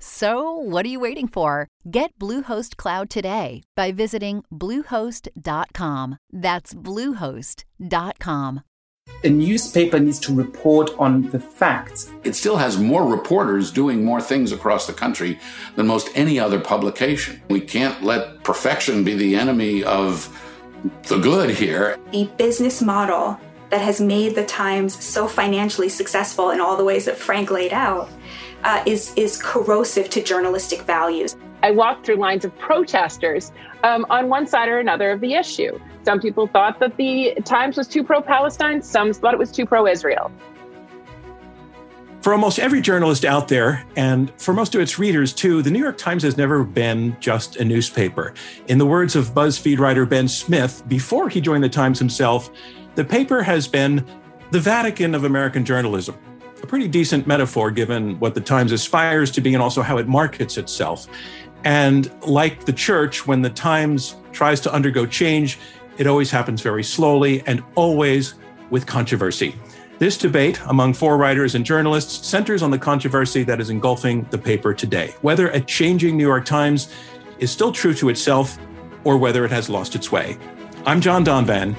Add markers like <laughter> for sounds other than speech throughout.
So, what are you waiting for? Get Bluehost Cloud today by visiting Bluehost.com. That's Bluehost.com. A newspaper needs to report on the facts. It still has more reporters doing more things across the country than most any other publication. We can't let perfection be the enemy of the good here. The business model that has made the Times so financially successful in all the ways that Frank laid out uh, is is corrosive to journalistic values. I walked through lines of protesters um, on one side or another of the issue. Some people thought that the Times was too pro Palestine, some thought it was too pro Israel. For almost every journalist out there, and for most of its readers too, the New York Times has never been just a newspaper. In the words of BuzzFeed writer Ben Smith, before he joined the Times himself, the paper has been the Vatican of American journalism a pretty decent metaphor given what the Times aspires to be and also how it markets itself. And like the church, when the Times tries to undergo change, it always happens very slowly and always with controversy. This debate among four writers and journalists centers on the controversy that is engulfing the paper today whether a changing New York Times is still true to itself or whether it has lost its way. I'm John Donvan,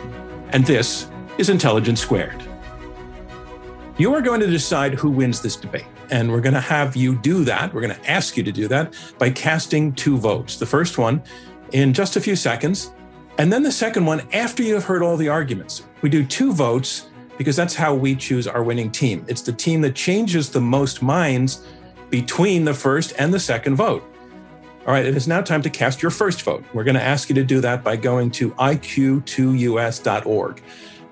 and this is Intelligence Squared. You are going to decide who wins this debate. And we're going to have you do that. We're going to ask you to do that by casting two votes. The first one in just a few seconds, and then the second one after you have heard all the arguments. We do two votes because that's how we choose our winning team. It's the team that changes the most minds between the first and the second vote. All right, it is now time to cast your first vote. We're going to ask you to do that by going to iq2us.org.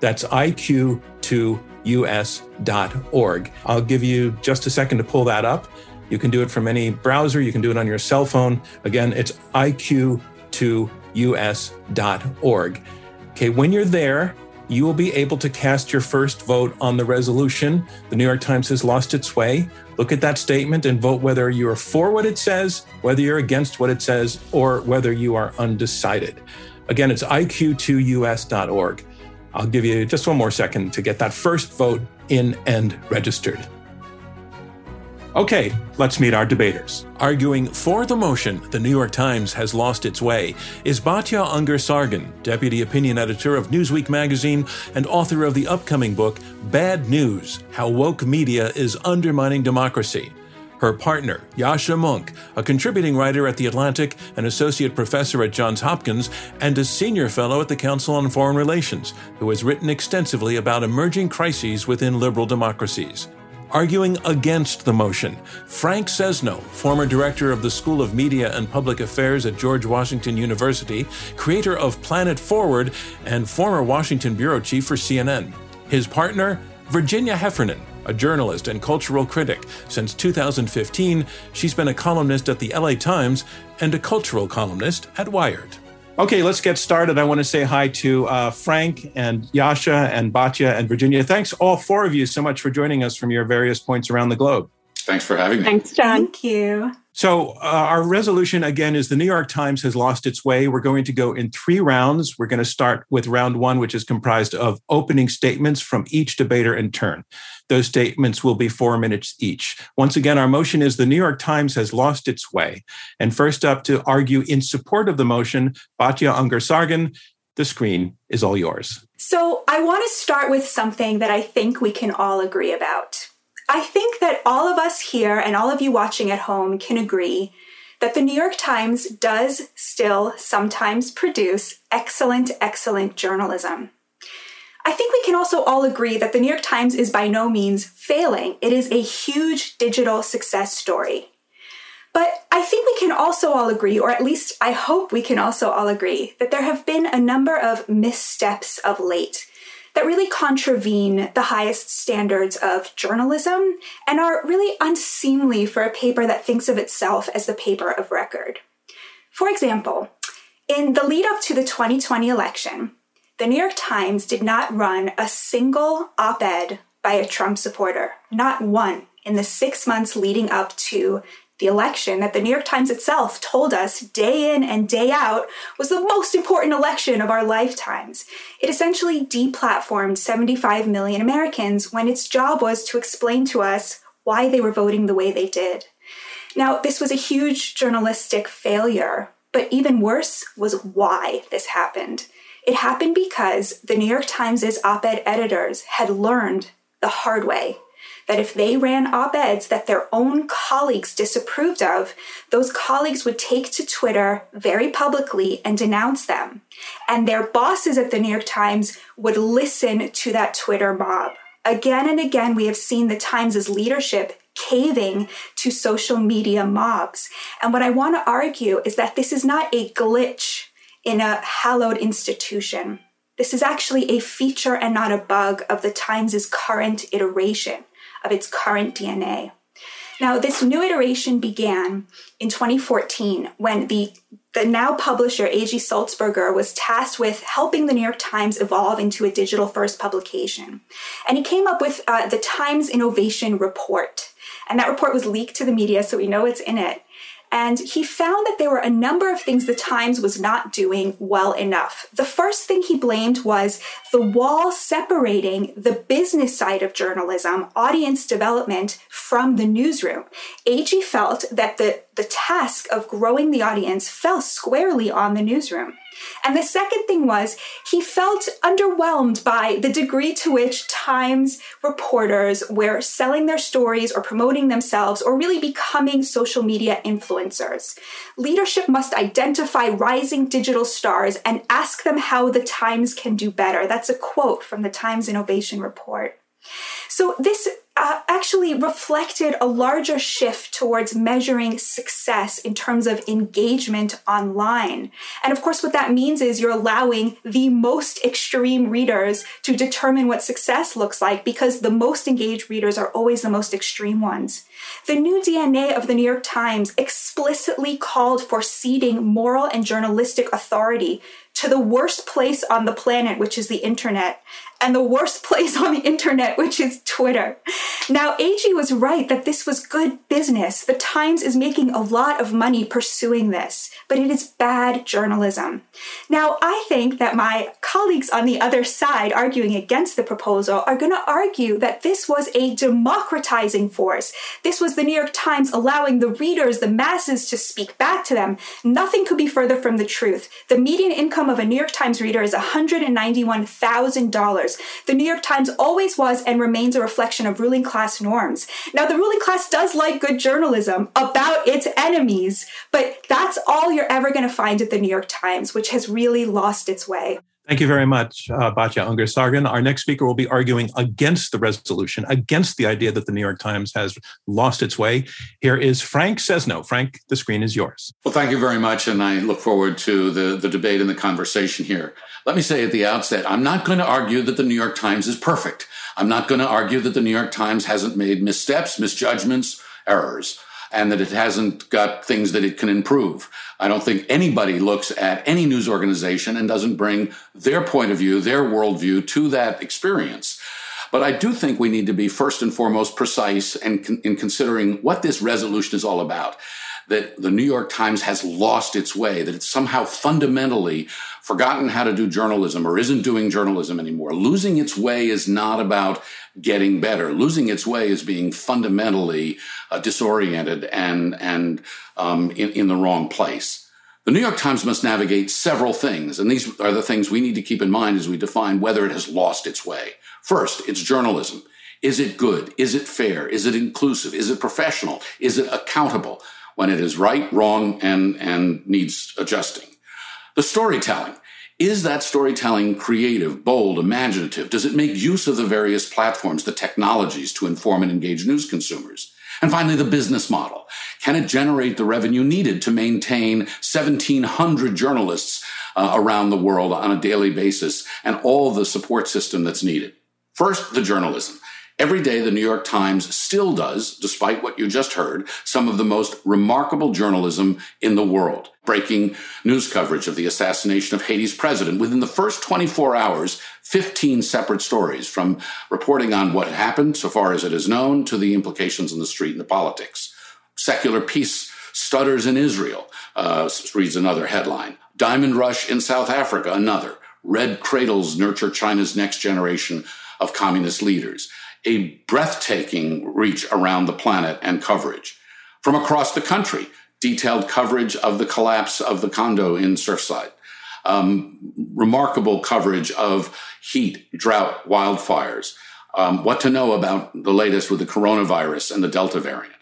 That's iq2 us.org. I'll give you just a second to pull that up. You can do it from any browser, you can do it on your cell phone. Again, it's iq2us.org. Okay, when you're there, you will be able to cast your first vote on the resolution. The New York Times has lost its way. Look at that statement and vote whether you are for what it says, whether you're against what it says, or whether you are undecided. Again, it's iq2us.org. I'll give you just one more second to get that first vote in and registered. Okay, let's meet our debaters. Arguing for the motion, the New York Times has lost its way, is Batya Ungar-Sargon, deputy opinion editor of Newsweek magazine and author of the upcoming book, Bad News How Woke Media is Undermining Democracy. Her partner, Yasha Mounk, a contributing writer at The Atlantic, an associate professor at Johns Hopkins, and a senior fellow at the Council on Foreign Relations, who has written extensively about emerging crises within liberal democracies. Arguing against the motion, Frank Sesno, former director of the School of Media and Public Affairs at George Washington University, creator of Planet Forward, and former Washington bureau chief for CNN. His partner, Virginia Heffernan, a journalist and cultural critic. Since 2015, she's been a columnist at the LA Times and a cultural columnist at Wired. Okay, let's get started. I want to say hi to uh, Frank and Yasha and Batya and Virginia. Thanks, all four of you, so much for joining us from your various points around the globe. Thanks for having me. Thanks, John. Thank you. So, uh, our resolution again is the New York Times has lost its way. We're going to go in three rounds. We're going to start with round one, which is comprised of opening statements from each debater in turn. Those statements will be four minutes each. Once again, our motion is the New York Times has lost its way. And first up to argue in support of the motion, Batya Ungar-Sargon. The screen is all yours. So, I want to start with something that I think we can all agree about. I think that all of us here and all of you watching at home can agree that the New York Times does still sometimes produce excellent, excellent journalism. I think we can also all agree that the New York Times is by no means failing. It is a huge digital success story. But I think we can also all agree, or at least I hope we can also all agree, that there have been a number of missteps of late that really contravene the highest standards of journalism and are really unseemly for a paper that thinks of itself as the paper of record. For example, in the lead up to the 2020 election, the New York Times did not run a single op ed by a Trump supporter, not one, in the six months leading up to the election that the New York Times itself told us day in and day out was the most important election of our lifetimes. It essentially deplatformed 75 million Americans when its job was to explain to us why they were voting the way they did. Now, this was a huge journalistic failure, but even worse was why this happened. It happened because the New York Times' op ed editors had learned the hard way that if they ran op eds that their own colleagues disapproved of, those colleagues would take to Twitter very publicly and denounce them. And their bosses at the New York Times would listen to that Twitter mob. Again and again, we have seen the Times' leadership caving to social media mobs. And what I want to argue is that this is not a glitch in a hallowed institution. This is actually a feature and not a bug of the Times' current iteration of its current DNA. Now, this new iteration began in 2014 when the, the now publisher A.G. Sulzberger was tasked with helping the New York Times evolve into a digital first publication. And he came up with uh, the Times Innovation Report. And that report was leaked to the media, so we know it's in it. And he found that there were a number of things the Times was not doing well enough. The first thing he blamed was the wall separating the business side of journalism, audience development, from the newsroom. AG felt that the, the task of growing the audience fell squarely on the newsroom. And the second thing was he felt underwhelmed by the degree to which Times reporters were selling their stories or promoting themselves or really becoming social media influencers. Leadership must identify rising digital stars and ask them how the Times can do better. That's a quote from the Times Innovation Report. So this uh, actually reflected a larger shift towards measuring success in terms of engagement online. And of course, what that means is you're allowing the most extreme readers to determine what success looks like because the most engaged readers are always the most extreme ones. The new DNA of the New York Times explicitly called for ceding moral and journalistic authority to the worst place on the planet, which is the internet, and the worst <laughs> place on the internet, which is Twitter. Now, AG was right that this was good business. The Times is making a lot of money pursuing this, but it is bad journalism. Now, I think that my colleagues on the other side arguing against the proposal are going to argue that this was a democratizing force. This was the New York Times allowing the readers, the masses, to speak back to them. Nothing could be further from the truth. The median income of a New York Times reader is $191,000. The New York Times always was and remains a reflection of ruling class norms. Now, the ruling class does like good journalism about its enemies, but that's all you're ever going to find at the New York Times, which has really lost its way. Thank you very much, uh, Batya Ungar Our next speaker will be arguing against the resolution, against the idea that the New York Times has lost its way. Here is Frank Sesno. Frank, the screen is yours. Well, thank you very much, and I look forward to the, the debate and the conversation here. Let me say at the outset, I'm not going to argue that the New York Times is perfect. I'm not going to argue that the New York Times hasn't made missteps, misjudgments, errors and that it hasn't got things that it can improve. I don't think anybody looks at any news organization and doesn't bring their point of view, their worldview to that experience. But I do think we need to be first and foremost precise and in, in considering what this resolution is all about that the New York Times has lost its way, that it's somehow fundamentally forgotten how to do journalism or isn't doing journalism anymore. Losing its way is not about getting better. Losing its way is being fundamentally uh, disoriented and and um, in, in the wrong place. The New York Times must navigate several things, and these are the things we need to keep in mind as we define whether it has lost its way. First, it's journalism. Is it good? Is it fair? Is it inclusive? Is it professional? Is it accountable? When it is right, wrong, and, and needs adjusting. The storytelling. Is that storytelling creative, bold, imaginative? Does it make use of the various platforms, the technologies to inform and engage news consumers? And finally, the business model. Can it generate the revenue needed to maintain 1,700 journalists uh, around the world on a daily basis and all the support system that's needed? First, the journalism. Every day, the New York Times still does, despite what you just heard, some of the most remarkable journalism in the world. Breaking news coverage of the assassination of Haiti's president. Within the first 24 hours, 15 separate stories from reporting on what happened, so far as it is known, to the implications in the street and the politics. Secular peace stutters in Israel, uh, reads another headline. Diamond Rush in South Africa, another. Red cradles nurture China's next generation of communist leaders a breathtaking reach around the planet and coverage. From across the country, detailed coverage of the collapse of the condo in Surfside, um, remarkable coverage of heat, drought, wildfires, um, what to know about the latest with the coronavirus and the Delta variant.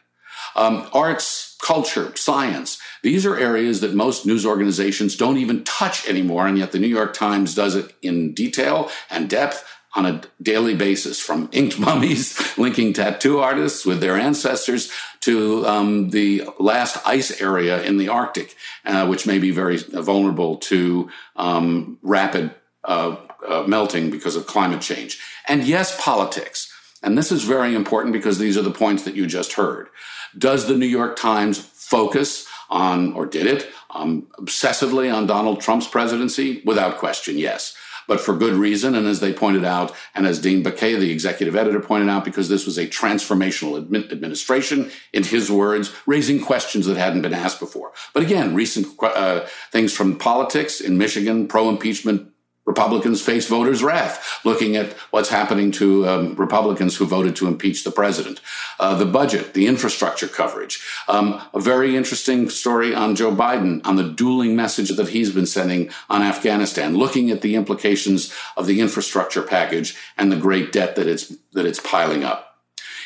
Um, arts, culture, science. These are areas that most news organizations don't even touch anymore, and yet the New York Times does it in detail and depth on a daily basis from inked <laughs> mummies linking tattoo artists with their ancestors to um, the last ice area in the Arctic, uh, which may be very vulnerable to um, rapid uh, uh, melting because of climate change. And yes, politics. And this is very important because these are the points that you just heard. Does the New York Times focus on, or did it, um, obsessively on Donald Trump's presidency? Without question, yes but for good reason. And as they pointed out, and as Dean Baquet, the executive editor, pointed out, because this was a transformational admi- administration, in his words, raising questions that hadn't been asked before. But again, recent uh, things from politics in Michigan, pro impeachment Republicans face voters' wrath, looking at what's happening to um, Republicans who voted to impeach the president. Uh, the budget, the infrastructure coverage. Um, a very interesting story on Joe Biden, on the dueling message that he's been sending on Afghanistan, looking at the implications of the infrastructure package and the great debt that it's, that it's piling up.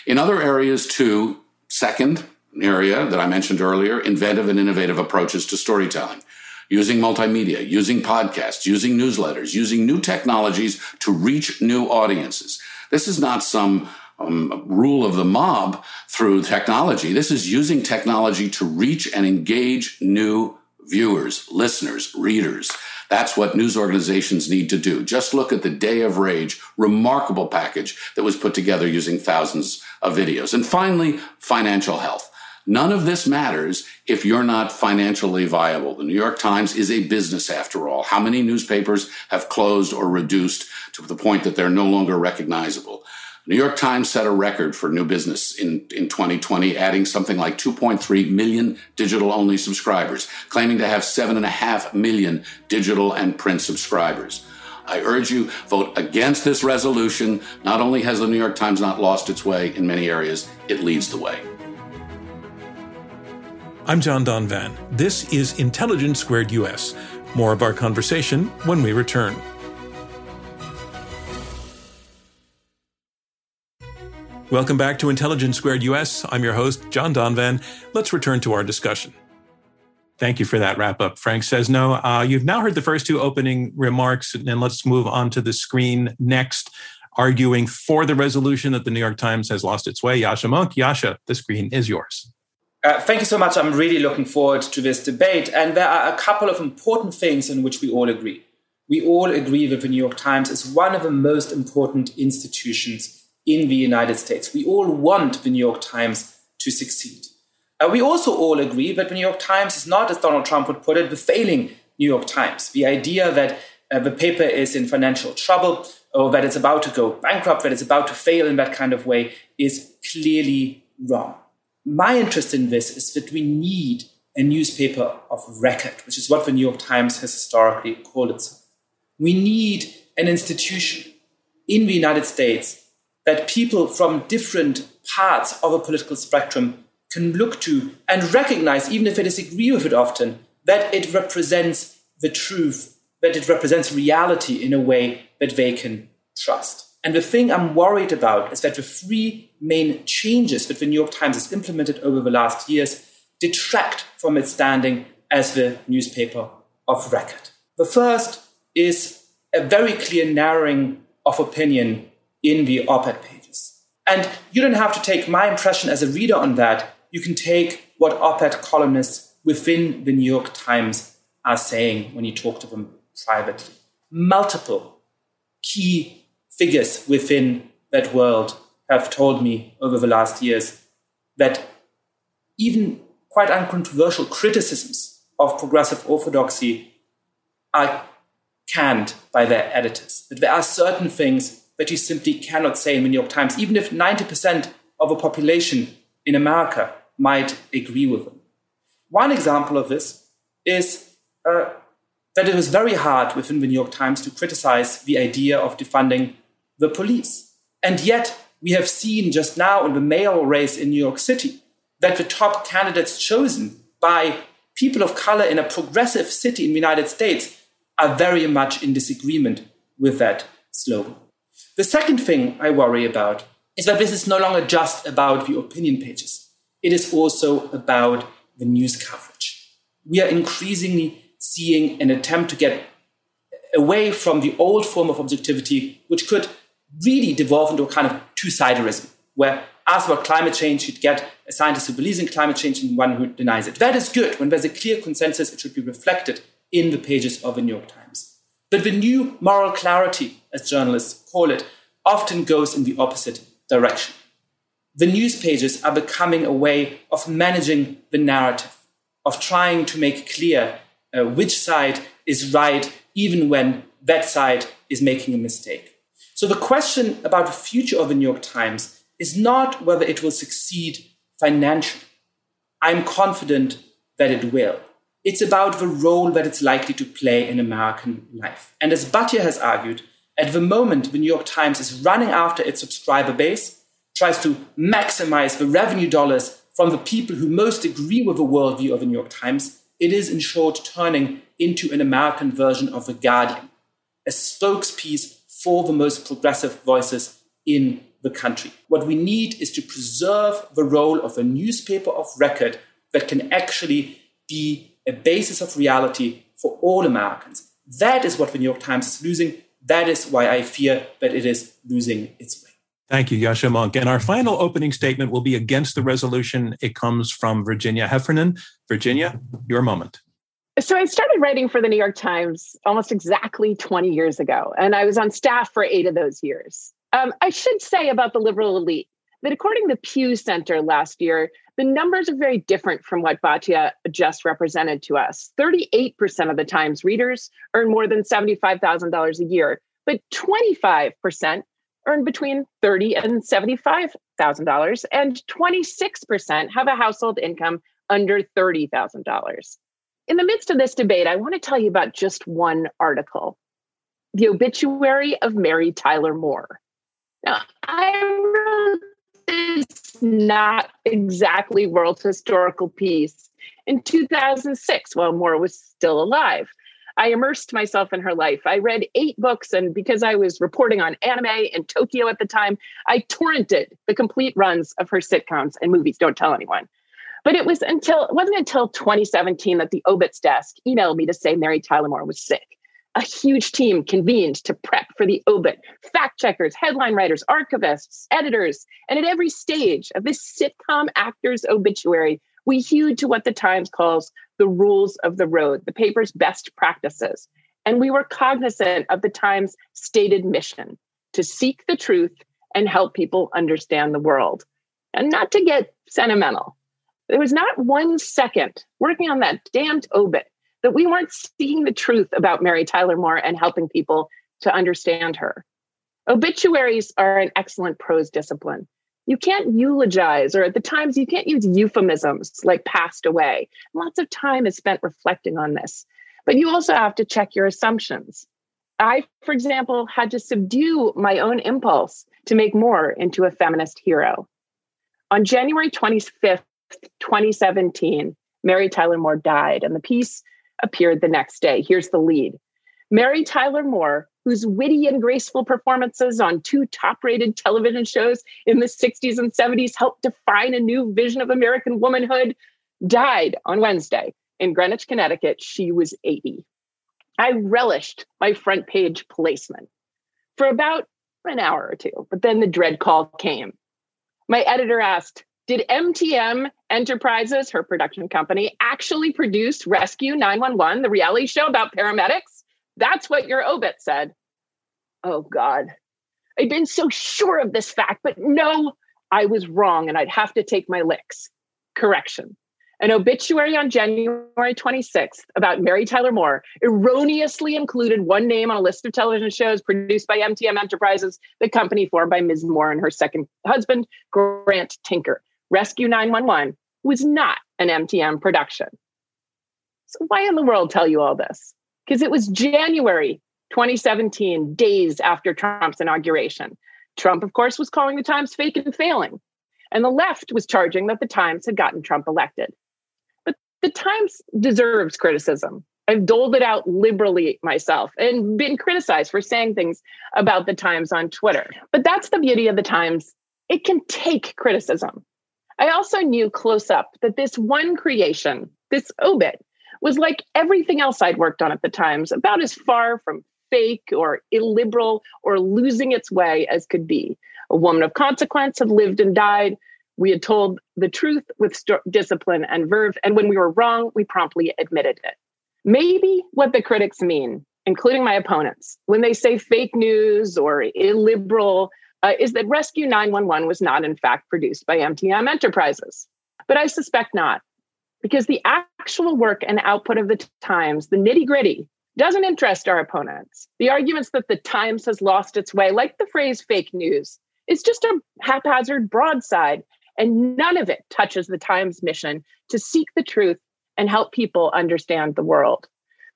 In other areas, too, second area that I mentioned earlier, inventive and innovative approaches to storytelling using multimedia, using podcasts, using newsletters, using new technologies to reach new audiences. This is not some um, rule of the mob through technology. This is using technology to reach and engage new viewers, listeners, readers. That's what news organizations need to do. Just look at the Day of Rage, remarkable package that was put together using thousands of videos. And finally, financial health. None of this matters if you're not financially viable. The New York Times is a business after all. How many newspapers have closed or reduced to the point that they're no longer recognizable? The New York Times set a record for new business in, in 2020, adding something like 2.3 million digital only subscribers, claiming to have 7.5 million digital and print subscribers. I urge you, vote against this resolution. Not only has the New York Times not lost its way in many areas, it leads the way. I'm John Donvan. This is Intelligence Squared US. More of our conversation when we return. Welcome back to Intelligence Squared US. I'm your host, John Donvan. Let's return to our discussion. Thank you for that wrap up, Frank Sesno. Uh, you've now heard the first two opening remarks, and let's move on to the screen next, arguing for the resolution that the New York Times has lost its way. Yasha Mounk. Yasha, the screen is yours. Uh, thank you so much. I'm really looking forward to this debate. And there are a couple of important things in which we all agree. We all agree that the New York Times is one of the most important institutions in the United States. We all want the New York Times to succeed. Uh, we also all agree that the New York Times is not, as Donald Trump would put it, the failing New York Times. The idea that uh, the paper is in financial trouble or that it's about to go bankrupt, that it's about to fail in that kind of way is clearly wrong my interest in this is that we need a newspaper of record, which is what the New York Times has historically called itself. We need an institution in the United States that people from different parts of a political spectrum can look to and recognize, even if they disagree with it often, that it represents the truth, that it represents reality in a way that they can trust. And the thing I'm worried about is that the three main changes that the New York Times has implemented over the last years detract from its standing as the newspaper of record. The first is a very clear narrowing of opinion in the op ed pages. And you don't have to take my impression as a reader on that. You can take what op ed columnists within the New York Times are saying when you talk to them privately. Multiple key figures within that world have told me over the last years that even quite uncontroversial criticisms of progressive orthodoxy are canned by their editors. That there are certain things that you simply cannot say in the New York Times, even if 90% of a population in America might agree with them. One example of this is uh, that it was very hard within the New York Times to criticize the idea of defunding the police. And yet, we have seen just now in the mayoral race in New York City that the top candidates chosen by people of color in a progressive city in the United States are very much in disagreement with that slogan. The second thing I worry about is that this is no longer just about the opinion pages, it is also about the news coverage. We are increasingly seeing an attempt to get away from the old form of objectivity, which could really devolve into a kind of two-siderism, where as about climate change, you'd get a scientist who believes in climate change and one who denies it. That is good. When there's a clear consensus, it should be reflected in the pages of the New York Times. But the new moral clarity, as journalists call it, often goes in the opposite direction. The news pages are becoming a way of managing the narrative, of trying to make clear uh, which side is right, even when that side is making a mistake. So the question about the future of the New York Times is not whether it will succeed financially. I'm confident that it will. It's about the role that it's likely to play in American life. And as Batya has argued, at the moment, the New York Times is running after its subscriber base, tries to maximize the revenue dollars from the people who most agree with the worldview of the New York Times. It is, in short, turning into an American version of The Guardian, a spokespiece for the most progressive voices in the country. What we need is to preserve the role of a newspaper of record that can actually be a basis of reality for all Americans. That is what the New York Times is losing. That is why I fear that it is losing its way. Thank you, Yasha Mounk. And our final opening statement will be against the resolution. It comes from Virginia Heffernan. Virginia, your moment. So I started writing for the New York Times almost exactly 20 years ago, and I was on staff for eight of those years. Um, I should say about the liberal elite that according to the Pew Center last year, the numbers are very different from what Batya just represented to us. 38% of the Times readers earn more than $75,000 a year, but 25% earn between 30 and $75,000, and 26% have a household income under $30,000. In the midst of this debate, I want to tell you about just one article the obituary of Mary Tyler Moore. Now, I wrote this not exactly world historical piece in 2006 while Moore was still alive. I immersed myself in her life. I read eight books, and because I was reporting on anime in Tokyo at the time, I torrented the complete runs of her sitcoms and movies. Don't tell anyone. But it was until it wasn't until 2017 that the Obits desk emailed me to say Mary Tyler Moore was sick a huge team convened to prep for the obit fact checkers, headline writers, archivists, editors. And at every stage of this sitcom actor's obituary, we hewed to what the Times calls the rules of the road, the paper's best practices. And we were cognizant of the Times' stated mission to seek the truth and help people understand the world. And not to get sentimental, there was not one second working on that damned obit that we weren't seeing the truth about Mary Tyler Moore and helping people to understand her. Obituaries are an excellent prose discipline. You can't eulogize, or at the times, you can't use euphemisms like passed away. Lots of time is spent reflecting on this. But you also have to check your assumptions. I, for example, had to subdue my own impulse to make Moore into a feminist hero. On January 25th, 2017, Mary Tyler Moore died, and the piece appeared the next day. Here's the lead Mary Tyler Moore, whose witty and graceful performances on two top rated television shows in the 60s and 70s helped define a new vision of American womanhood, died on Wednesday in Greenwich, Connecticut. She was 80. I relished my front page placement for about an hour or two, but then the dread call came. My editor asked, Did MTM Enterprises, her production company, actually produce Rescue 911, the reality show about paramedics? That's what your obit said. Oh, God. I'd been so sure of this fact, but no, I was wrong and I'd have to take my licks. Correction. An obituary on January 26th about Mary Tyler Moore erroneously included one name on a list of television shows produced by MTM Enterprises, the company formed by Ms. Moore and her second husband, Grant Tinker. Rescue 911 was not an MTM production. So, why in the world tell you all this? Because it was January 2017, days after Trump's inauguration. Trump, of course, was calling the Times fake and failing. And the left was charging that the Times had gotten Trump elected. But the Times deserves criticism. I've doled it out liberally myself and been criticized for saying things about the Times on Twitter. But that's the beauty of the Times. It can take criticism. I also knew close up that this one creation, this obit, was like everything else I'd worked on at the Times, about as far from fake or illiberal or losing its way as could be. A woman of consequence had lived and died. We had told the truth with st- discipline and verve, and when we were wrong, we promptly admitted it. Maybe what the critics mean, including my opponents, when they say fake news or illiberal, uh, is that Rescue 911 was not, in fact, produced by MTM Enterprises. But I suspect not, because the actual work and output of the Times, the nitty gritty, doesn't interest our opponents. The arguments that the Times has lost its way, like the phrase fake news, is just a haphazard broadside, and none of it touches the Times mission to seek the truth and help people understand the world.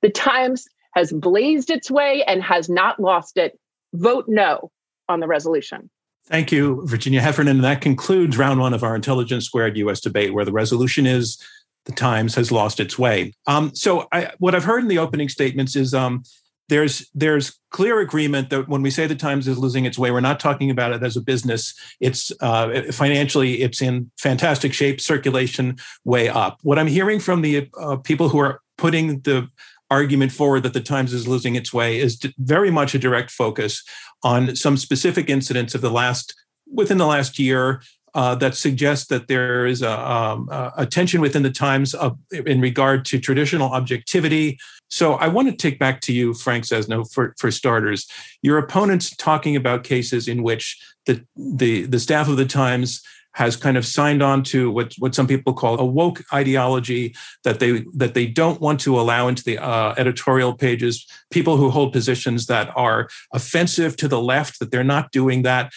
The Times has blazed its way and has not lost it. Vote no on the resolution. Thank you, Virginia Heffernan. And that concludes round one of our Intelligence Squared US debate, where the resolution is the Times has lost its way. Um, so, I, what I've heard in the opening statements is um, there's there's clear agreement that when we say the Times is losing its way, we're not talking about it as a business. It's uh, financially, it's in fantastic shape, circulation way up. What I'm hearing from the uh, people who are putting the argument forward that the Times is losing its way is very much a direct focus on some specific incidents of the last within the last year uh, that suggests that there is a, um, a tension within the times of, in regard to traditional objectivity. So I want to take back to you, Frank Sesno, for, for starters. Your opponents talking about cases in which the, the, the staff of the Times has kind of signed on to what, what some people call a woke ideology that they that they don't want to allow into the uh, editorial pages people who hold positions that are offensive to the left that they're not doing that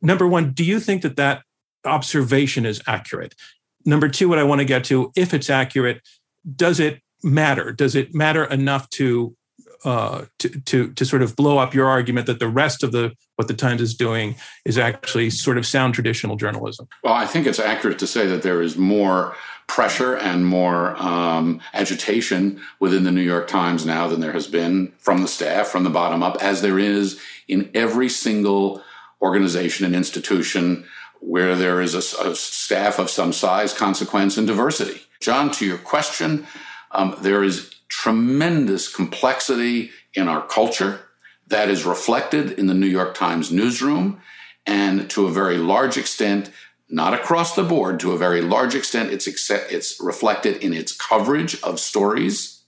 number one do you think that that observation is accurate. Number two, what I want to get to, if it's accurate, does it matter? Does it matter enough to uh, to, to to sort of blow up your argument that the rest of the what the Times is doing is actually sort of sound traditional journalism? Well, I think it's accurate to say that there is more pressure and more um, agitation within the New York Times now than there has been from the staff, from the bottom up, as there is in every single organization and institution where there is a, a, staff of some size, consequence, and diversity. John, to your question, um, there is tremendous complexity in our culture that is reflected in the New York Times newsroom, and to a very large extent, not across the board, to a very large extent, it's, it's reflected in its coverage of stories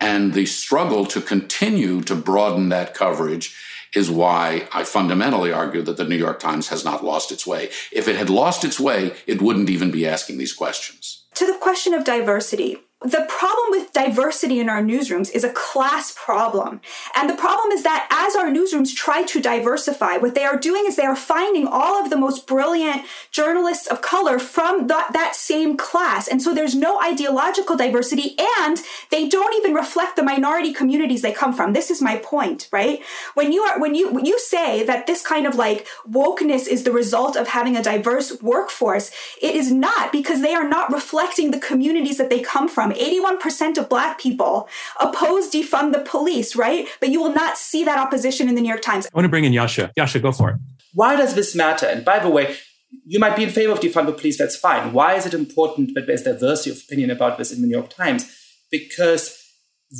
and the struggle to continue to broaden that coverage is why I fundamentally argue that the New York Times has not lost its way. If it had lost its way, it wouldn't even be asking these questions. To the question of diversity, the problem with diversity in our newsrooms is a class problem. And the problem is that as our newsrooms try to diversify, what they are doing is they are finding all of the most brilliant journalists of color from that, that same class. And so there's no ideological diversity and they don't even reflect the minority communities they come from. This is my point, right? When you are, when you, when you say that this kind of like wokeness is the result of having a diverse workforce, it is not because they are not reflecting the communities that they come from 81% of black people oppose defund the police, right? But you will not see that opposition in the New York Times. I want to bring in Yasha. Yasha, go for it. Why does this matter? And by the way, you might be in favor of defund the police, that's fine. Why is it important that there's diversity of opinion about this in the New York Times? Because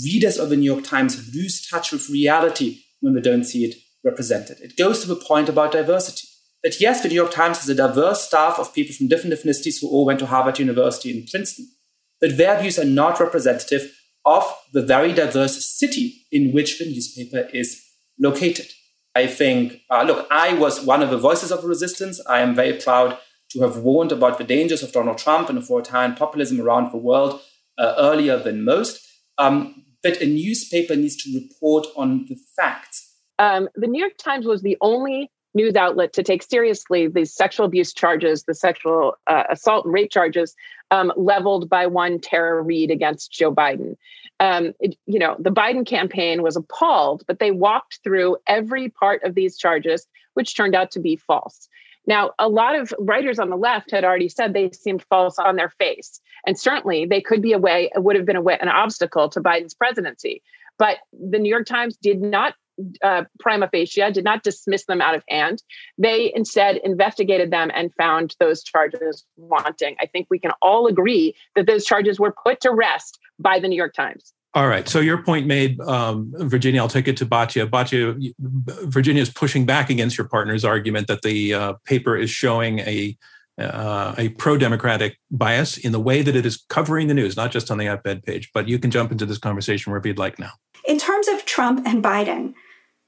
readers of the New York Times lose touch with reality when they don't see it represented. It goes to the point about diversity that yes, the New York Times has a diverse staff of people from different ethnicities who all went to Harvard University and Princeton, but their views are not representative of the very diverse city in which the newspaper is located. I think, uh, look, I was one of the voices of the resistance. I am very proud to have warned about the dangers of Donald Trump and authoritarian populism around the world uh, earlier than most. Um, but a newspaper needs to report on the facts. Um, the New York Times was the only news outlet to take seriously these sexual abuse charges, the sexual uh, assault and rape charges um, leveled by one Tara Reade against Joe Biden. Um, it, you know, the Biden campaign was appalled, but they walked through every part of these charges, which turned out to be false. Now, a lot of writers on the left had already said they seemed false on their face, and certainly they could be a way, it would have been a way, an obstacle to Biden's presidency. But the New York Times did not uh, prima facie, did not dismiss them out of hand. They instead investigated them and found those charges wanting. I think we can all agree that those charges were put to rest by the New York Times. All right. So your point made, um, Virginia. I'll take it to Batya. Batya, Virginia is pushing back against your partner's argument that the uh, paper is showing a uh, a pro-democratic bias in the way that it is covering the news, not just on the op-ed page. But you can jump into this conversation wherever you'd like now. In terms of Trump and Biden,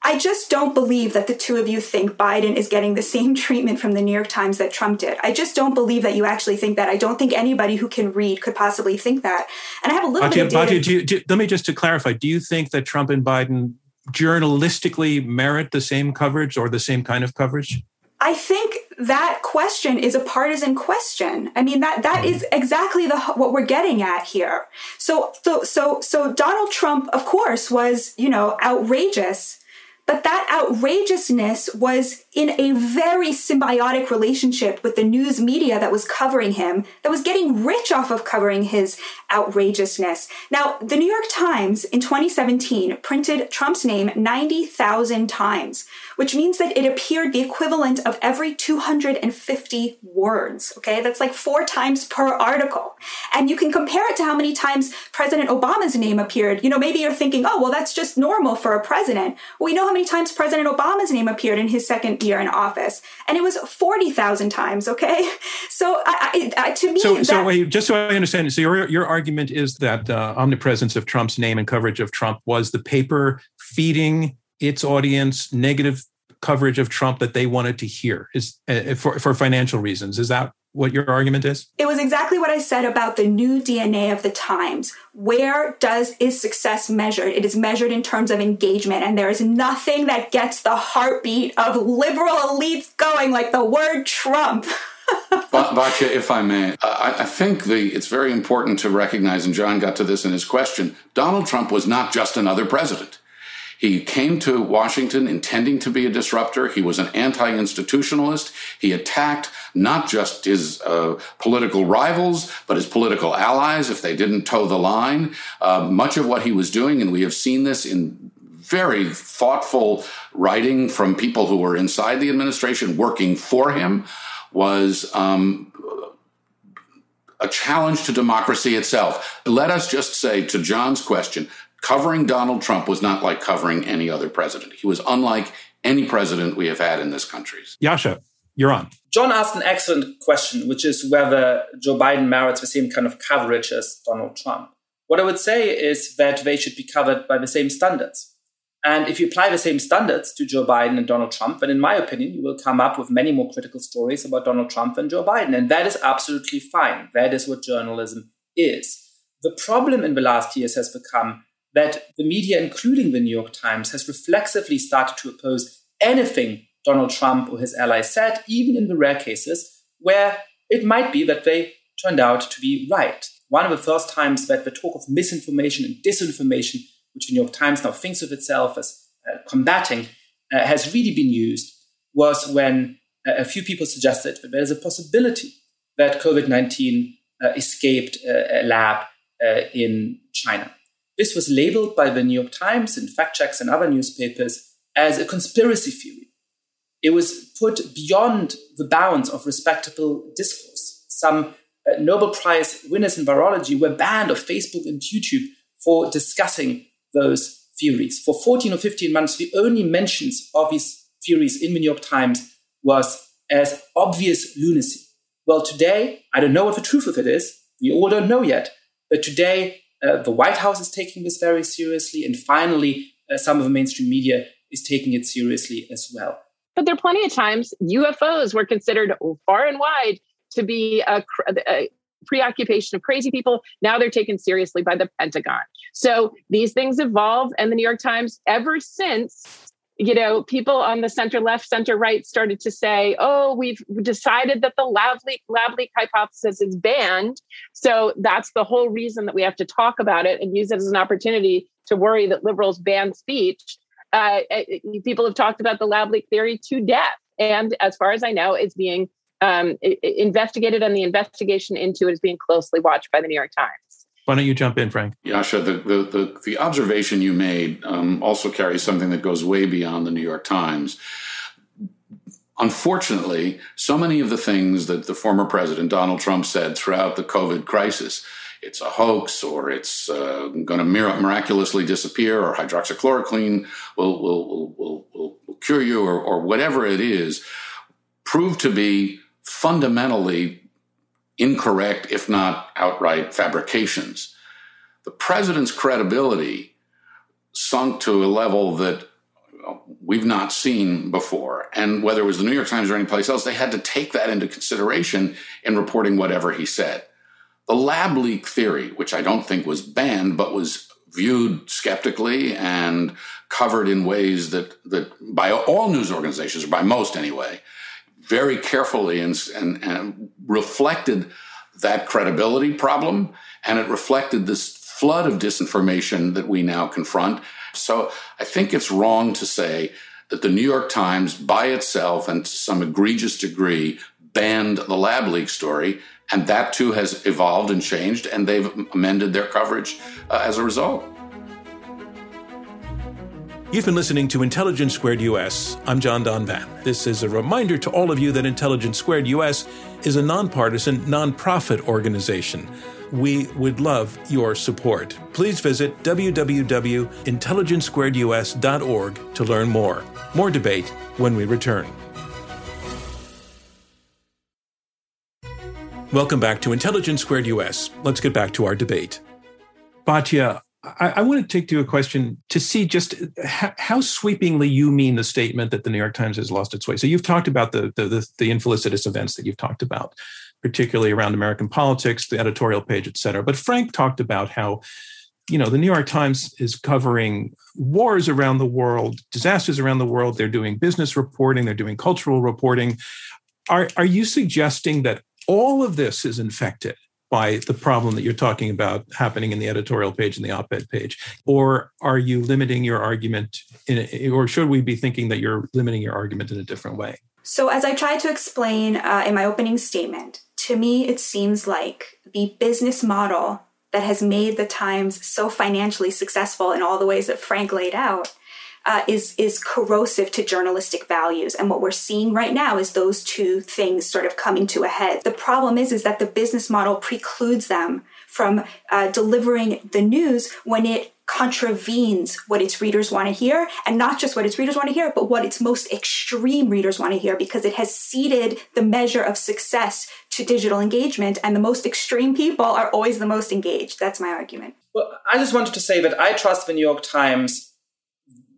I just don't believe that the two of you think Biden is getting the same treatment from the New York Times that Trump did. I just don't believe that you actually think that. I don't think anybody who can read could possibly think that. And I have a little bit of data. do you, do, let me just to clarify. Do you think that Trump and Biden journalistically merit the same coverage or the same kind of coverage? I think that question is a partisan question. I mean that that is mm-hmm. exactly the what we're getting at here. So so so so Donald Trump of course was, you know, outrageous but that outrageousness was in a very symbiotic relationship with the news media that was covering him, that was getting rich off of covering his outrageousness. Now, the New York Times in 2017 printed Trump's name 90,000 times, which means that it appeared the equivalent of every 250 words. Okay. That's like four times per article. And you can compare it to how many times President Obama's name appeared. You know, maybe you're thinking, oh, well, that's just normal for a president. Well, we know how many times President Obama's name appeared in his second year in office, and it was forty thousand times. Okay, <laughs> so I, I, to me, so that, so wait, just so I understand, so your your argument is that uh, omnipresence of Trump's name and coverage of Trump was the paper feeding its audience negative coverage of Trump that they wanted to hear is uh, for for financial reasons. Is that what your argument is? It was exactly what I said about the new DNA of the times. Where does is success measured? It is measured in terms of engagement, and there is nothing that gets the heartbeat of liberal elites going like the word Trump. <laughs> Batya, if I may, I, I think the, it's very important to recognize, and John got to this in his question Donald Trump was not just another president. He came to Washington intending to be a disruptor. He was an anti institutionalist. He attacked not just his uh, political rivals, but his political allies if they didn't toe the line. Uh, much of what he was doing, and we have seen this in very thoughtful writing from people who were inside the administration working for him, was um, a challenge to democracy itself. Let us just say to John's question covering Donald Trump was not like covering any other president. He was unlike any president we have had in this country. Yasha, you're on. John asked an excellent question, which is whether Joe Biden merits the same kind of coverage as Donald Trump. What I would say is that they should be covered by the same standards. And if you apply the same standards to Joe Biden and Donald Trump, then in my opinion, you will come up with many more critical stories about Donald Trump than Joe Biden. And that is absolutely fine. That is what journalism is. The problem in the last years has become that the media, including the New York Times, has reflexively started to oppose anything Donald Trump or his allies said, even in the rare cases where it might be that they turned out to be right. One of the first times that the talk of misinformation and disinformation, which the New York Times now thinks of itself as uh, combating, uh, has really been used was when uh, a few people suggested that there is a possibility that COVID 19 uh, escaped uh, a lab uh, in China. This was labeled by the New York Times and fact checks and other newspapers as a conspiracy theory. It was put beyond the bounds of respectable discourse. Some uh, Nobel Prize winners in virology were banned off Facebook and YouTube for discussing those theories. For 14 or 15 months, the only mentions of these theories in the New York Times was as obvious lunacy. Well, today, I don't know what the truth of it is. We all don't know yet. But today, uh, the White House is taking this very seriously. And finally, uh, some of the mainstream media is taking it seriously as well. But there are plenty of times UFOs were considered far and wide to be a, a preoccupation of crazy people. Now they're taken seriously by the Pentagon. So these things evolve, and the New York Times, ever since you know, people on the center left, center right started to say, oh, we've decided that the lab leak, lab leak hypothesis is banned. So that's the whole reason that we have to talk about it and use it as an opportunity to worry that liberals ban speech. Uh, people have talked about the lab leak theory to death. And as far as I know, it's being um, investigated, and the investigation into it is being closely watched by the New York Times. Why don't you jump in, Frank? Yascha, the, the, the, the observation you made um, also carries something that goes way beyond the New York Times. Unfortunately, so many of the things that the former president, Donald Trump, said throughout the COVID crisis, it's a hoax or it's uh, going to miraculously disappear or hydroxychloroquine will, will, will, will, will cure you or, or whatever it is, proved to be fundamentally incorrect, if not outright fabrications. The president's credibility sunk to a level that uh, we've not seen before. And whether it was the New York Times or any place else, they had to take that into consideration in reporting whatever he said. The lab leak theory, which I don't think was banned, but was viewed skeptically and covered in ways that, that by all news organizations, or by most anyway, very carefully and, and, and reflected that credibility problem. And it reflected this flood of disinformation that we now confront. So I think it's wrong to say that the New York Times by itself and to some egregious degree banned the lab leak story. And that too has evolved and changed, and they've amended their coverage uh, as a result. You've been listening to Intelligence Squared US. I'm John Donvan. This is a reminder to all of you that Intelligence Squared US is a nonpartisan, nonprofit organization. We would love your support. Please visit www.intelligencesquaredus.org to learn more. More debate when we return. Welcome back to Intelligence Squared US. Let's get back to our debate. Batya, I, I, want to take to a question to see just how, how, sweepingly you mean the statement that the New York Times has lost its way. So you've talked about the, the, the, the infelicitous events that you've talked about, particularly around American politics, the editorial page, et cetera. But Frank talked about how you know the new york times is covering wars around the world disasters around the world they're doing business reporting they're doing cultural reporting are, are you suggesting that all of this is infected by the problem that you're talking about happening in the editorial page and the op-ed page? Or are you limiting your argument or should we be thinking that you're limiting your argument in a different way? So as i tried to explain uh, in my opening statement to me it seems like the business model that has made the times so financially successful in all the ways that frank laid out uh, is is corrosive to journalistic values. And what we're seeing right now is those two things sort of coming to a head. The problem is is that the business model precludes them from uh, delivering the news when it contravenes what its readers want to hear and not just what its readers want to hear but what its most extreme readers want to hear because it has ceded the measure of success to digital engagement and the most extreme people are always the most engaged that's my argument well i just wanted to say that i trust the new york times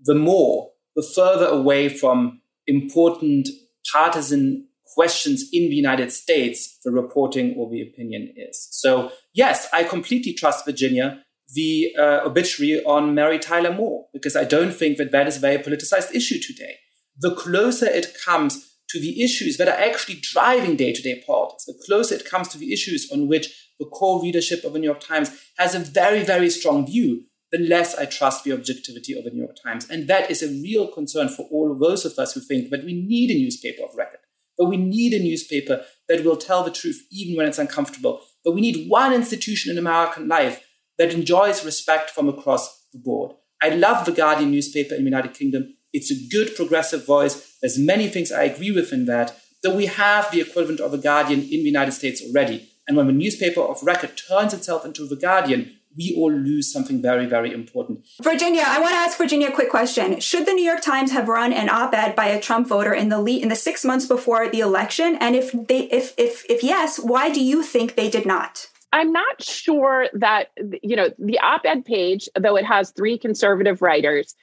the more, the further away from important partisan questions in the United States the reporting or the opinion is. So, yes, I completely trust Virginia, the uh, obituary on Mary Tyler Moore, because I don't think that that is a very politicized issue today. The closer it comes to the issues that are actually driving day to day politics, the closer it comes to the issues on which the core readership of the New York Times has a very, very strong view, the less I trust the objectivity of the New York Times. And that is a real concern for all of those of us who think that we need a newspaper of record, but we need a newspaper that will tell the truth even when it's uncomfortable. But we need one institution in American life that enjoys respect from across the board. I love the Guardian newspaper in the United Kingdom. It's a good progressive voice. There's many things I agree with in that. Though we have the equivalent of a Guardian in the United States already. And when the newspaper of record turns itself into the Guardian, we all lose something very, very important. Virginia, I want to ask Virginia a quick question. Should the New York Times have run an op-ed by a Trump voter in the in the six months before the election? And if they, if if if yes, why do you think they did not? I'm not sure that you know the op-ed page, though it has three conservative writers.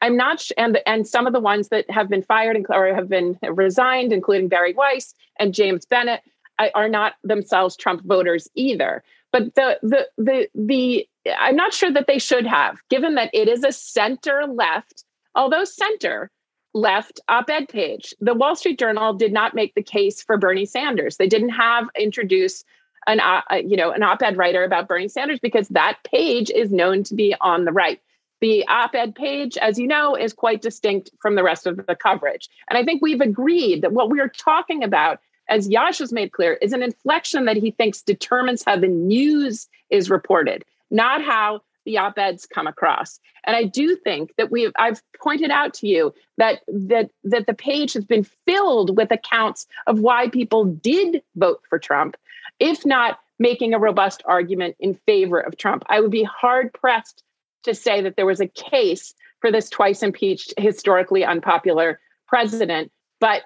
I'm not, sh- and and some of the ones that have been fired and or have been resigned, including Bari Weiss and James Bennet, are not themselves Trump voters either. But the the the the I'm not sure that they should have, given that it is a center left, although center left op-ed page. The Wall Street Journal did not make the case for Bernie Sanders. They didn't have introduce an uh, you know an op-ed writer about Bernie Sanders because that page is known to be on the right. The op-ed page, as you know, is quite distinct from the rest of the coverage. And I think we've agreed that what we are talking about as Yash has made clear, is an inflection that he thinks determines how the news is reported, not how the op-eds come across. And I do think that we I've pointed out to you that that that the page has been filled with accounts of why people did vote for Trump, if not making a robust argument in favor of Trump. I would be hard pressed to say that there was a case for this twice impeached historically unpopular president, but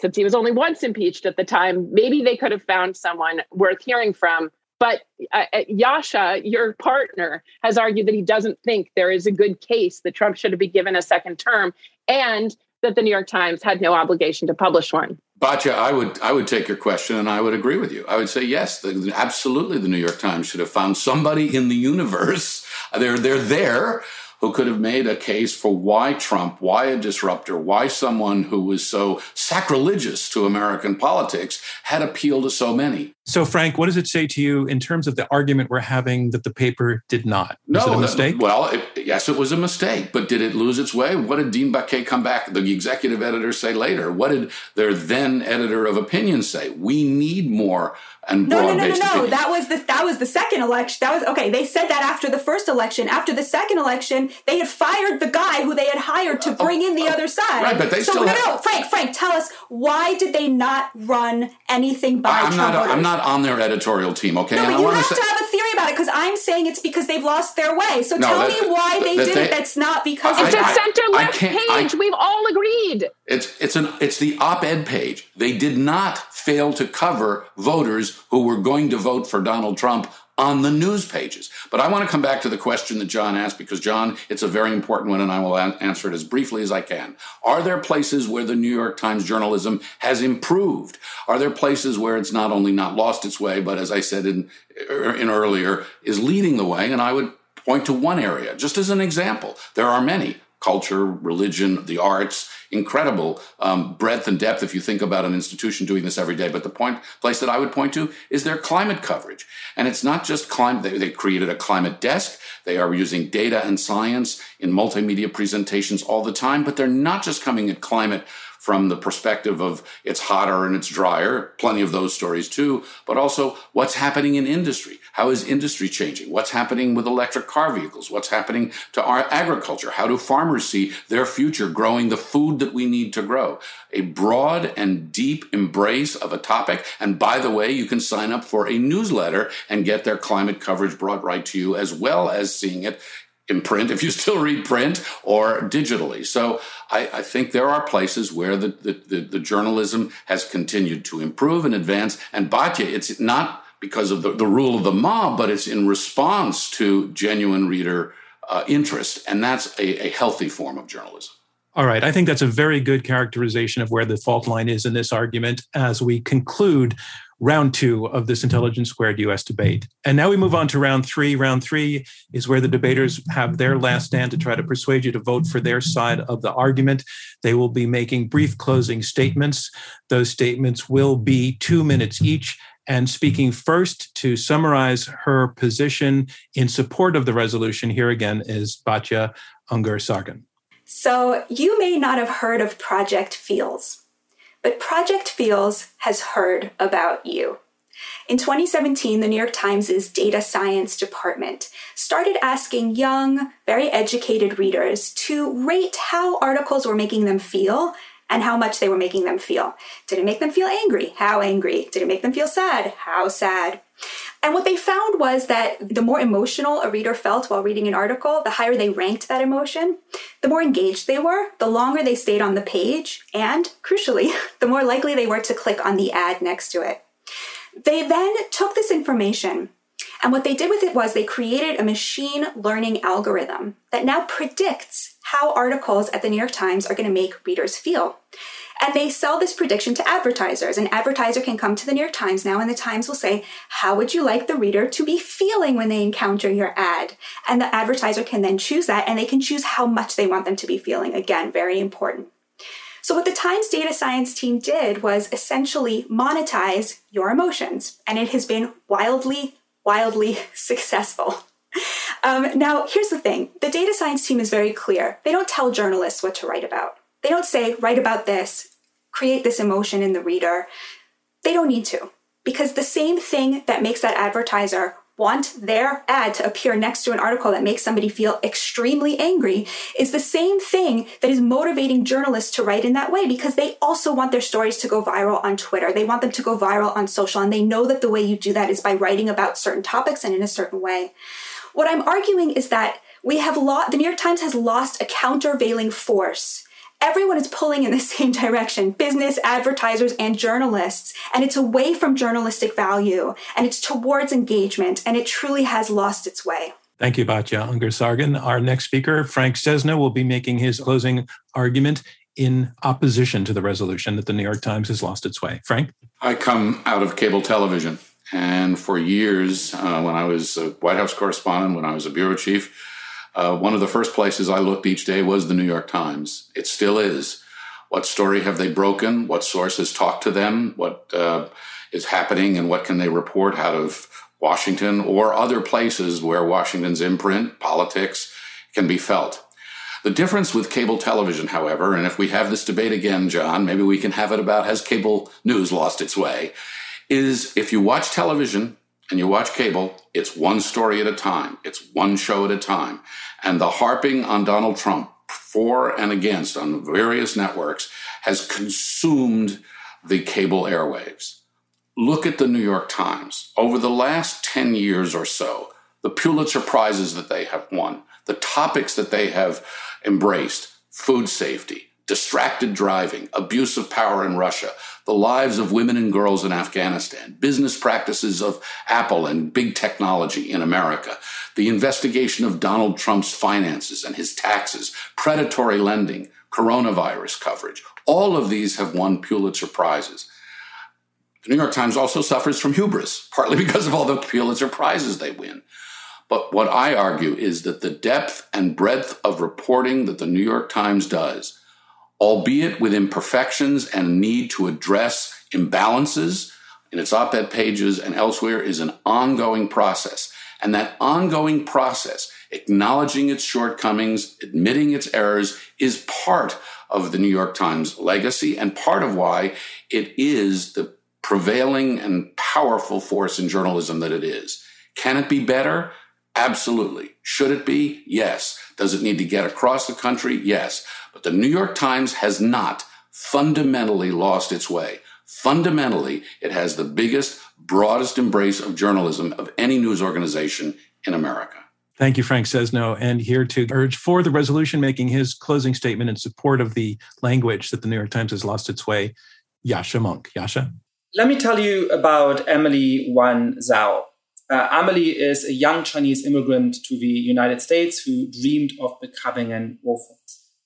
since he was only once impeached at the time, maybe they could have found someone worth hearing from. But uh, uh, Yascha, your partner, has argued that he doesn't think there is a good case that Trump should have been given a second term and that the New York Times had no obligation to publish one. Batya, I would I would take your question and I would agree with you. I would say yes, the, absolutely. The New York Times should have found somebody in the universe. They're they're there who could have made a case for why Trump, why a disruptor, why someone who was so sacrilegious to American politics had appealed to so many. So, Frank, what does it say to you in terms of the argument we're having that the paper did not? Was no, it a mistake? well, it, yes, it was a mistake, but did it lose its way? What did Dean Baquet come back, the executive editor, say later? What did their then editor of opinion say? We need more and no, no, no, no, no, no. That was the that was the second election. That was okay. They said that after the first election. After the second election, they had fired the guy who they had hired to bring in the uh, other side. Right, but they so still no, have, no, Frank, Frank, tell us why did they not run anything by I'm Trump not. Voters? I'm not on their editorial team. Okay, no, and but I you have say, to have a theory about it because I'm saying it's because they've lost their way. So No, tell that- me why they that did they- it. That's not because It's of a I- center left can't- I- page. We've all agreed. It's it's an it's the op-ed page. They did not fail to cover voters who were going to vote for Donald Trump on the news pages. But I want to come back to the question that John asked because John, it's a very important one and I will an- answer it as briefly as I can. Are there places where the New York Times journalism has improved? Are there places where it's not only not lost its way but as I said in er, in earlier is leading the way and I would point to one area just as an example. There are many culture, religion, the arts, incredible um, breadth and depth if you think about an institution doing this every day. But the point place that I would point to is their climate coverage. And it's not just climate, they, they created a climate desk. They are using data and science in multimedia presentations all the time, but they're not just coming at climate from the perspective of it's hotter and it's drier, plenty of those stories too, but also what's happening in industry. How is industry changing? What's happening with electric car vehicles? What's happening to our agriculture? How do farmers see their future growing the food that we need to grow? A broad and deep embrace of a topic. And by the way, you can sign up for a newsletter and get their climate coverage brought right to you, as well as seeing it in print if you still read print or digitally. So I, I think there are places where the, the, the, the, journalism has continued to improve and advance. And Batya, it's not because of the, the rule of the mob, but it's in response to genuine reader uh, interest. And that's a, a healthy form of journalism. All right. I think that's a very good characterization of where the fault line is in this argument as we conclude round two of this Intelligence Squared US debate. And now we move on to round three. Round three is where the debaters have their last stand to try to persuade you to vote for their side of the argument. They will be making brief closing statements. Those statements will be two minutes each. And speaking first to summarize her position in support of the resolution, here again is Batya Ungar Sargon. So, you may not have heard of Project Feels, but Project Feels has heard about you. In 2017, the New York Times' data science department started asking young, very educated readers to rate how articles were making them feel and how much they were making them feel. Did it make them feel angry? How angry? Did it make them feel sad? How sad? And what they found was that the more emotional a reader felt while reading an article, the higher they ranked that emotion, the more engaged they were, the longer they stayed on the page, and crucially, <laughs> the more likely they were to click on the ad next to it. They then took this information and what they did with it was they created a machine learning algorithm that now predicts how articles at the New York Times are going to make readers feel. And they sell this prediction to advertisers. An advertiser can come to the New York Times now, and the Times will say, How would you like the reader to be feeling when they encounter your ad? And the advertiser can then choose that, and they can choose how much they want them to be feeling. Again, very important. So, what the Times data science team did was essentially monetize your emotions, and it has been wildly, wildly <laughs> successful. Um, now, here's the thing the data science team is very clear. They don't tell journalists what to write about. They don't say, write about this, create this emotion in the reader. They don't need to, because the same thing that makes that advertiser want their ad to appear next to an article that makes somebody feel extremely angry is the same thing that is motivating journalists to write in that way because they also want their stories to go viral on Twitter. They want them to go viral on social, and they know that the way you do that is by writing about certain topics and in a certain way. What I'm arguing is that we have lost, the New York Times has lost a countervailing force everyone is pulling in the <laughs> same direction business, advertisers, and journalists. And it's away from journalistic value and it's towards engagement. And it truly has lost its way. Thank you, Batya Ungar-Sargon. Our next speaker, Frank Sesno, will be making his closing argument in opposition to the resolution that the New York Times has lost its way. Frank? I come out of cable television. And for years, uh, when I was a White House correspondent, when I was a bureau chief, uh, one of the first places I looked each day was the New York Times. It still is. What story have they broken? What sources talk to them? What uh, is happening and what can they report out of Washington or other places where Washington's imprint, politics, can be felt? The difference with cable television, however, and if we have this debate again, John, maybe we can have it about has cable news lost its way, is if you watch television, and you watch cable, it's one story at a time. It's one show at a time. And the harping on Donald Trump for and against on various networks has consumed the cable airwaves. Look at the New York Times. Over the last 10 years or so, the Pulitzer Prizes that they have won, the topics that they have embraced food safety, distracted driving, abuse of power in Russia, the lives of women and girls in Afghanistan, business practices of Apple and big technology in America, the investigation of Donald Trump's finances and his taxes, predatory lending, coronavirus coverage. All of these have won Pulitzer Prizes. The New York Times also suffers from hubris, partly <laughs> because of all the Pulitzer Prizes they win. But what I argue is that the depth and breadth of reporting that the New York Times does albeit with imperfections and a need to address imbalances in its op ed pages and elsewhere, is an ongoing process. And that ongoing process, acknowledging its shortcomings, admitting its errors, is part of the New York Times legacy and part of why it is the prevailing and powerful force in journalism that it is. Can it be better? Absolutely. Should it be? Yes. Does it need to get across the country? Yes. But the New York Times has not fundamentally lost its way. Fundamentally, it has the biggest, broadest embrace of journalism of any news organization in America. Thank you, Frank Sesno. And here to urge for the resolution, making his closing statement in support of the language that the New York Times has lost its way, Yascha Mounk. Yascha? Let me tell you about Emily Wen Zhao. Uh, Amelie is a young Chinese immigrant to the United States who dreamed of becoming an author.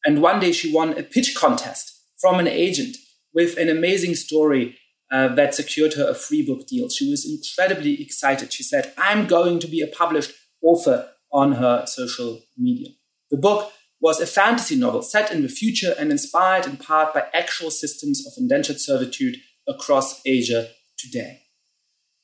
And one day she won a pitch contest from an agent with an amazing story uh, that secured her a free book deal. She was incredibly excited. She said, I'm going to be a published author on her social media. The book was a fantasy novel set in the future and inspired in part by actual systems of indentured servitude across Asia today.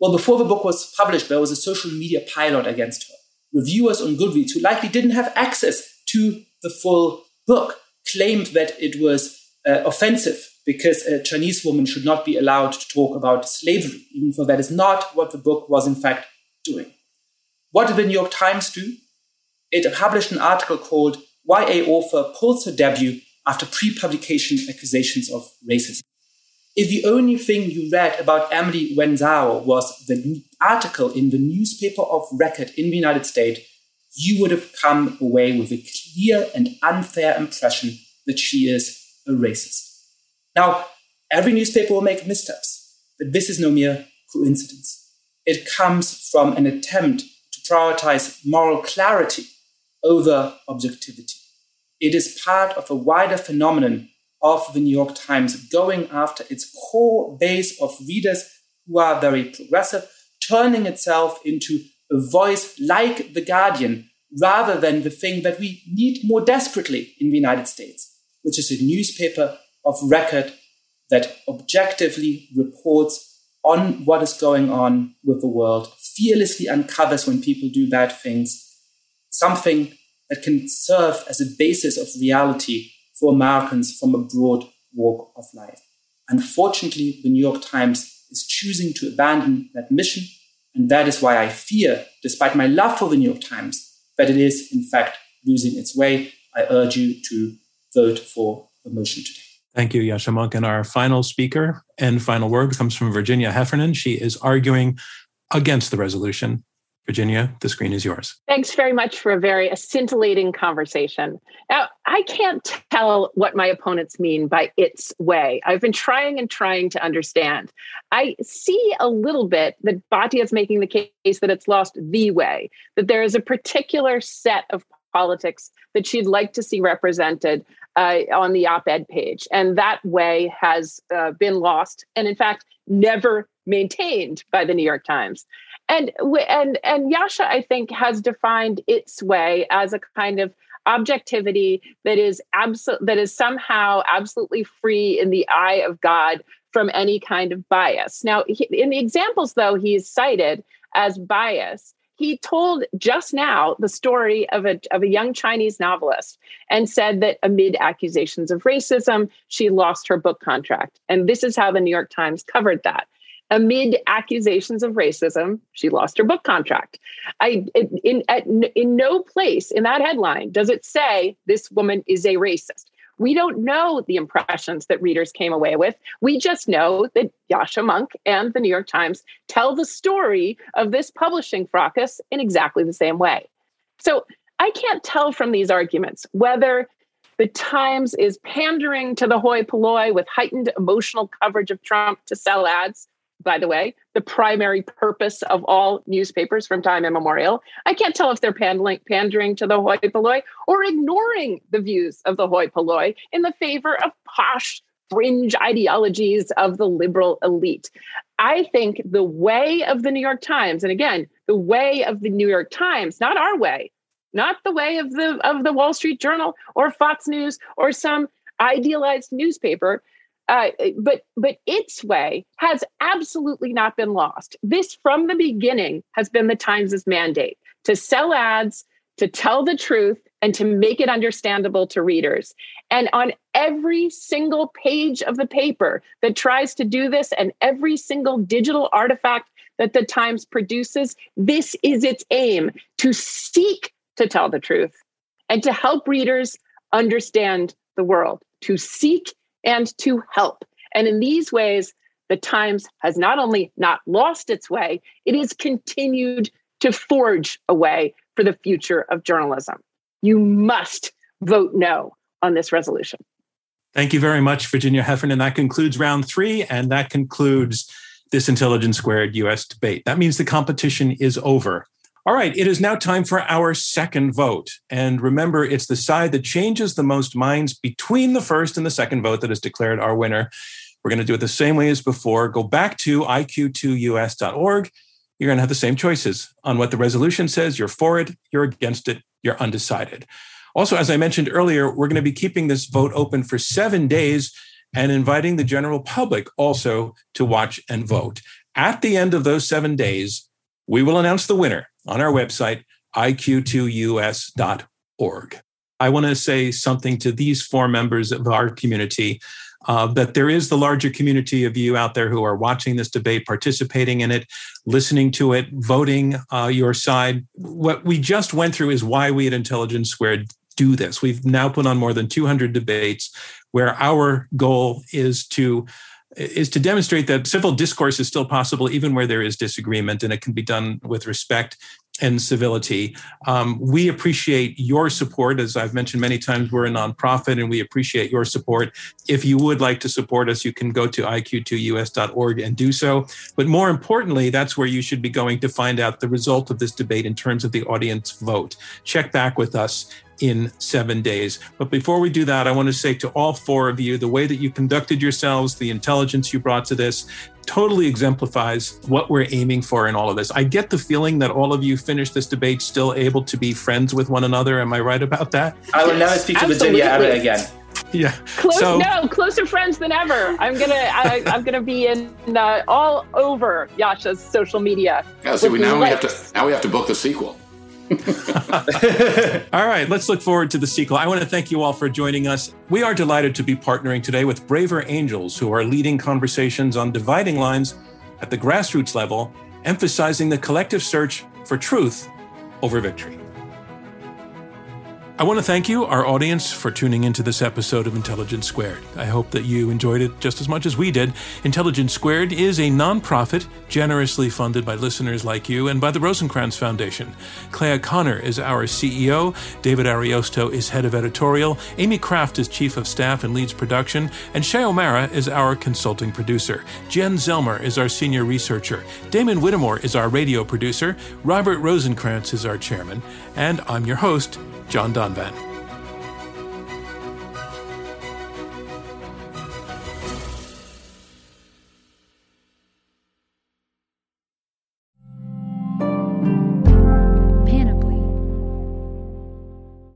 Well, before the book was published, there was a social media pilot against her. Reviewers on Goodreads, who likely didn't have access to the full book, claimed that it was uh, offensive because a Chinese woman should not be allowed to talk about slavery, even though that is not what the book was in fact doing. What did the New York Times do? It published an article called YA Author Pulls Her Debut After Pre Publication Accusations of Racism. If the only thing you read about Emily Wen Zhao was the article in the newspaper of record in the United States, you would have come away with a clear and unfair impression that she is a racist. Now, every newspaper will make missteps, but this is no mere coincidence. It comes from an attempt to prioritize moral clarity over objectivity. It is part of a wider phenomenon of the New York Times going after its core base of readers who are very progressive, turning itself into a voice like The Guardian rather than the thing that we need more desperately in the United States, which is a newspaper of record that objectively reports on what is going on with the world, fearlessly uncovers when people do bad things, something that can serve as a basis of reality for Americans from a broad walk of life. Unfortunately, the New York Times is choosing to abandon that mission. And that is why I fear, despite my love for the New York Times, that it is in fact losing its way. I urge you to vote for the motion today. Thank you, Yascha Mounk. And our final speaker and final word comes from Virginia Heffernan. She is arguing against the resolution. Virginia, the screen is yours. Thanks very much for a very scintillating conversation. Now, I can't tell what my opponents mean by its way. I've been trying and trying to understand. I see a little bit that Batya is making the case that it's lost the way, that there is a particular set of politics that she'd like to see represented uh, on the op ed page. And that way has uh, been lost and, in fact, never maintained by the New York Times. And, and, and Yascha, I think, has defined its way as a kind of objectivity that is abso- that is somehow absolutely free in the eye of God from any kind of bias. Now, he, in the examples, though, he's cited as bias, he told just now the story of a, of a young Chinese novelist and said that amid accusations of racism, she lost her book contract. And this is how the New York Times covered that. Amid accusations of racism, she lost her book contract. I in, in, in no place in that headline does it say this woman is a racist. We don't know the impressions that readers came away with. We just know that Yascha Mounk and the New York Times tell the story of this publishing fracas in exactly the same way. So I can't tell from these arguments whether the Times is pandering to the hoi polloi with heightened emotional coverage of Trump to sell ads, by the way, the primary purpose of all newspapers from time immemorial. I can't tell if they're pandering, pandering to the hoi polloi or ignoring the views of the hoi polloi in the favor of posh fringe ideologies of the liberal elite. I think the way of the New York Times, and again, the way of the New York Times, not our way, not the way of the of the Wall Street Journal or Fox News or some idealized newspaper, uh, but but its way has absolutely not been lost. This from the beginning has been the Times' mandate to sell ads, to tell the truth, and to make it understandable to readers. And on every single page of the paper that tries to do this, and every single digital artifact that the Times produces, this is its aim to seek to tell the truth and to help readers understand the world, to seek and to help. And in these ways, the Times has not only not lost its way, it has continued to forge a way for the future of journalism. You must vote no on this resolution. Thank you very much, Virginia Heffernan. That concludes round three, and that concludes this Intelligence Squared US debate. That means the competition is over. All right, it is now time for our second vote. And remember, it's the side that changes the most minds between the first and the second vote that is declared our winner. We're going to do it the same way as before. Go back to iq2us.org. You're going to have the same choices on what the resolution says. You're for it, you're against it, you're undecided. Also, as I mentioned earlier, we're going to be keeping this vote open for seven days and inviting the general public also to watch and vote. At the end of those seven days, we will announce the winner on our website, iq2us.org. I want to say something to these four members of our community uh, that there is the larger community of you out there who are watching this debate, participating in it, listening to it, voting uh, your side. What we just went through is why we at Intelligence Squared do this. We've now put on more than 200 debates where our goal is to is to demonstrate that civil discourse is still possible even where there is disagreement and it can be done with respect and civility. Um, we appreciate your support. As I've mentioned many times, we're a nonprofit and we appreciate your support. If you would like to support us, you can go to iq2us.org and do so. But more importantly, that's where you should be going to find out the result of this debate in terms of the audience vote. Check back with us in seven days. But before we do that, I want to say to all four of you the way that you conducted yourselves, the intelligence you brought to this, totally exemplifies what we're aiming for in all of this. I get the feeling that all of you finished this debate still able to be friends with one another. Am I right about that? I will never speak to Absolutely. Virginia ever again. Yeah. Close, so, no, closer friends than ever. I'm gonna, I, am gonna be in uh, all over Yascha's social media. Yeah. So we, now we have to now we have to book the sequel. <laughs> all right, let's look forward to the sequel. I want to thank you all for joining us. We are delighted to be partnering today with Braver Angels, who are leading conversations on dividing lines at the grassroots level, emphasizing the collective search for truth over victory. I want to thank you, our audience, for tuning into this episode of Intelligence Squared. I hope that you enjoyed it just as much as we did. Intelligence Squared is a nonprofit generously funded by listeners like you and by the Rosenkranz Foundation. Clea Conner is our CEO, David Ariosto is head of editorial, Amy Kraft is chief of staff and leads production, and Shay O'Mara is our consulting producer. Jen Zelmer is our senior researcher. Damon Whittemore is our radio producer. Robert Rosenkranz is our chairman. And I'm your host, John Donvan.